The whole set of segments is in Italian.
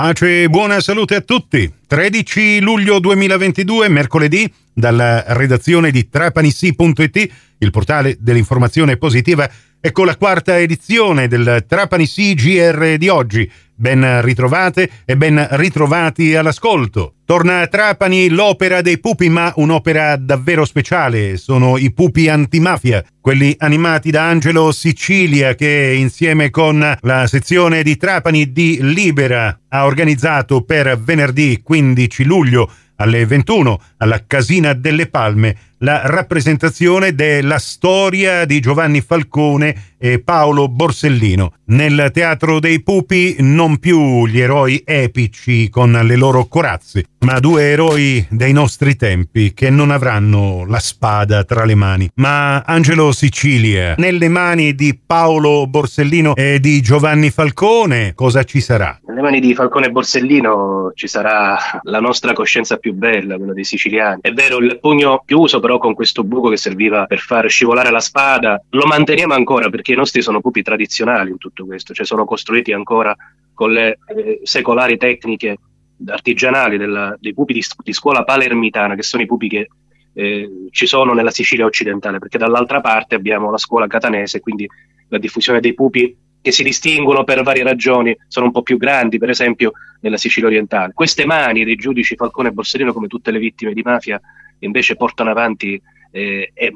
Pace e buona salute a tutti. 13 luglio 2022, mercoledì, dalla redazione di trapanissi.it, il portale dell'informazione positiva, ecco la quarta edizione del Trapani GR di oggi. Ben ritrovate e ben ritrovati all'ascolto. Torna a Trapani l'opera dei pupi, ma un'opera davvero speciale. Sono i pupi antimafia, quelli animati da Angelo Sicilia che insieme con la sezione di Trapani di Libera ha organizzato per venerdì 15 luglio alle 21 alla Casina delle Palme la rappresentazione della storia di Giovanni Falcone e Paolo Borsellino. Nel Teatro dei Pupi non più gli eroi epici con le loro corazze, ma due eroi dei nostri tempi che non avranno la spada tra le mani, ma Angelo Sicilia nelle mani di Paolo Borsellino e di Giovanni Falcone, cosa ci sarà? Nelle mani di Falcone e Borsellino ci sarà la nostra coscienza più bella, quella dei siciliani. È vero, il pugno chiuso però con questo buco che serviva per far scivolare la spada, lo manteniamo ancora perché i nostri sono pupi tradizionali in tutto questo, cioè sono costruiti ancora con le eh, secolari tecniche artigianali della, dei pupi di, di, scuola palermitana, che sono i pupi che eh, ci sono nella Sicilia occidentale, perché dall'altra parte abbiamo la scuola catanese, quindi la diffusione dei pupi che si distinguono per varie ragioni, sono un po' più grandi, per esempio nella Sicilia orientale. Queste mani dei giudici Falcone e Borsellino, come tutte le vittime di mafia, invece portano avanti eh, e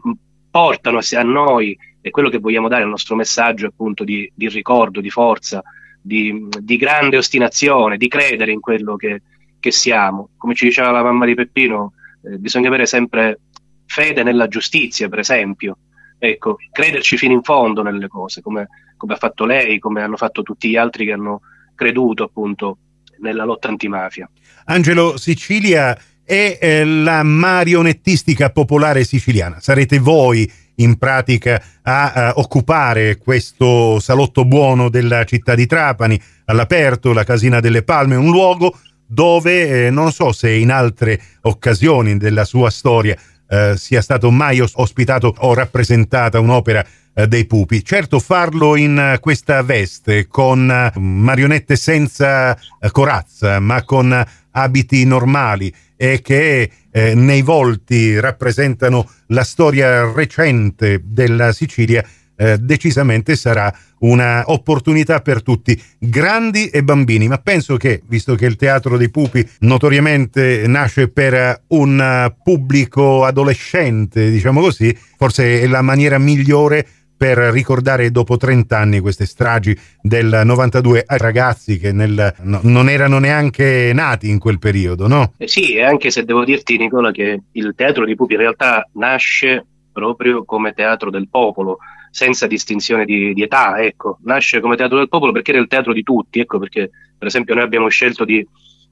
portano a noi e quello che vogliamo dare al nostro messaggio appunto di, di ricordo, di forza, di, di, grande ostinazione, di credere in quello che, che siamo. Come ci diceva la mamma di Peppino, eh, bisogna avere sempre fede nella giustizia, per esempio. Ecco, crederci fino in fondo nelle cose, come, come ha fatto lei, come hanno fatto tutti gli altri che hanno creduto appunto nella lotta antimafia. Angelo Sicilia è eh, la marionettistica popolare siciliana. Sarete voi in pratica a, a, occupare questo salotto buono della città di Trapani, all'aperto, la Casina delle Palme, un luogo dove eh, non so se in altre occasioni della sua storia eh, sia stato mai ospitato o rappresentata un'opera eh, dei pupi. Certo farlo in questa veste con eh, marionette senza eh, corazza, ma con abiti normali e che eh, nei volti rappresentano la storia recente della Sicilia, eh, decisamente sarà una opportunità per tutti, grandi e bambini, ma penso che, visto che il Teatro dei Pupi notoriamente nasce per un pubblico adolescente, diciamo così, forse è la maniera migliore per ricordare dopo 30 anni queste stragi del 92 ai ragazzi che nel, no, non erano neanche nati in quel periodo, no? Eh sì, anche se devo dirti Nicola che il teatro di Pupi in realtà nasce proprio come teatro del popolo, senza distinzione di, di, età, ecco, nasce come teatro del popolo perché era il teatro di tutti, ecco perché per esempio noi abbiamo scelto di,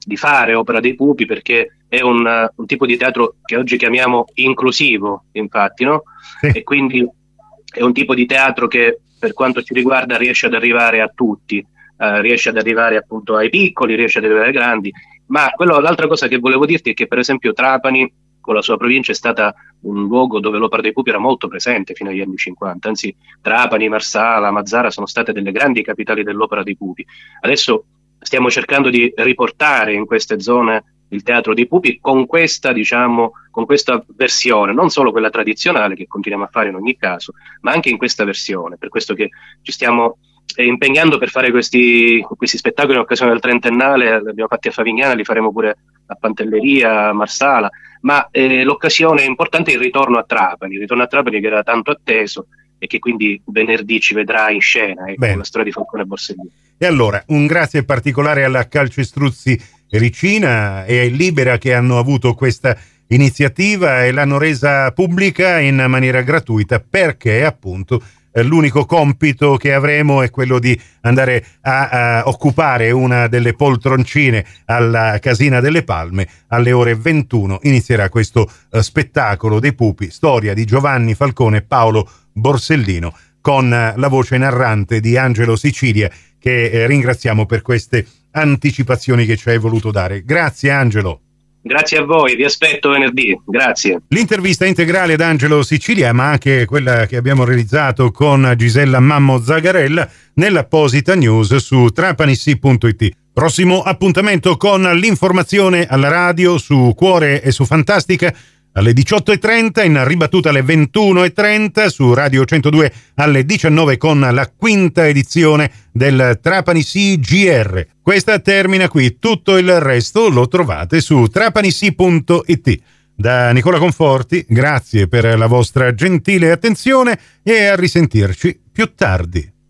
di fare Opera dei Pupi perché è un, un, tipo di teatro che oggi chiamiamo inclusivo, infatti, no? Sì. E quindi è un tipo di teatro che per quanto ci riguarda riesce ad arrivare a tutti, eh, riesce ad arrivare appunto ai piccoli, riesce ad arrivare ai grandi, ma quello, l'altra cosa che volevo dirti è che per esempio Trapani con la sua provincia è stata un luogo dove l'opera dei pupi era molto presente fino agli anni 50, anzi Trapani, Marsala, Mazzara sono state delle grandi capitali dell'opera dei pupi. Adesso stiamo cercando di riportare in queste zone il teatro dei pupi con questa, diciamo, con questa versione, non solo quella tradizionale che continuiamo a fare in ogni caso, ma anche in questa versione. Per questo che ci stiamo eh, impegnando per fare questi, questi, spettacoli in occasione del trentennale, li abbiamo fatti a Favignana, li faremo pure a Pantelleria, a Marsala, ma eh, l'occasione importante è il ritorno a Trapani, il ritorno a Trapani che era tanto atteso e che quindi venerdì ci vedrà in scena, ecco, la storia di Falcone Borsellino. E allora, un grazie particolare alla Calcestruzzi Ricina e Libera che hanno avuto questa iniziativa e l'hanno resa pubblica in maniera gratuita perché appunto eh, l'unico compito che avremo è quello di andare a, a, occupare una delle poltroncine alla Casina delle Palme. Alle ore 21 inizierà questo uh, spettacolo dei pupi storia di Giovanni Falcone e Paolo Borsellino con uh, la voce narrante di Angelo Sicilia che eh, ringraziamo per queste anticipazioni che ci hai voluto dare. Grazie Angelo. Grazie a voi, vi aspetto venerdì, grazie. L'intervista integrale ad Angelo Sicilia, ma anche quella che abbiamo realizzato con Gisella Mammo Zagarella nell'apposita news su trapanissi.it. Prossimo appuntamento con l'informazione alla radio su Cuore e su Fantastica alle 18.30, in ribattuta alle 21.30 su Radio 102 alle 19 con la quinta edizione del Trapani CGR. Questa termina qui, tutto il resto lo trovate su trapanisi.it. Da Nicola Conforti, grazie per la vostra gentile attenzione e a risentirci più tardi.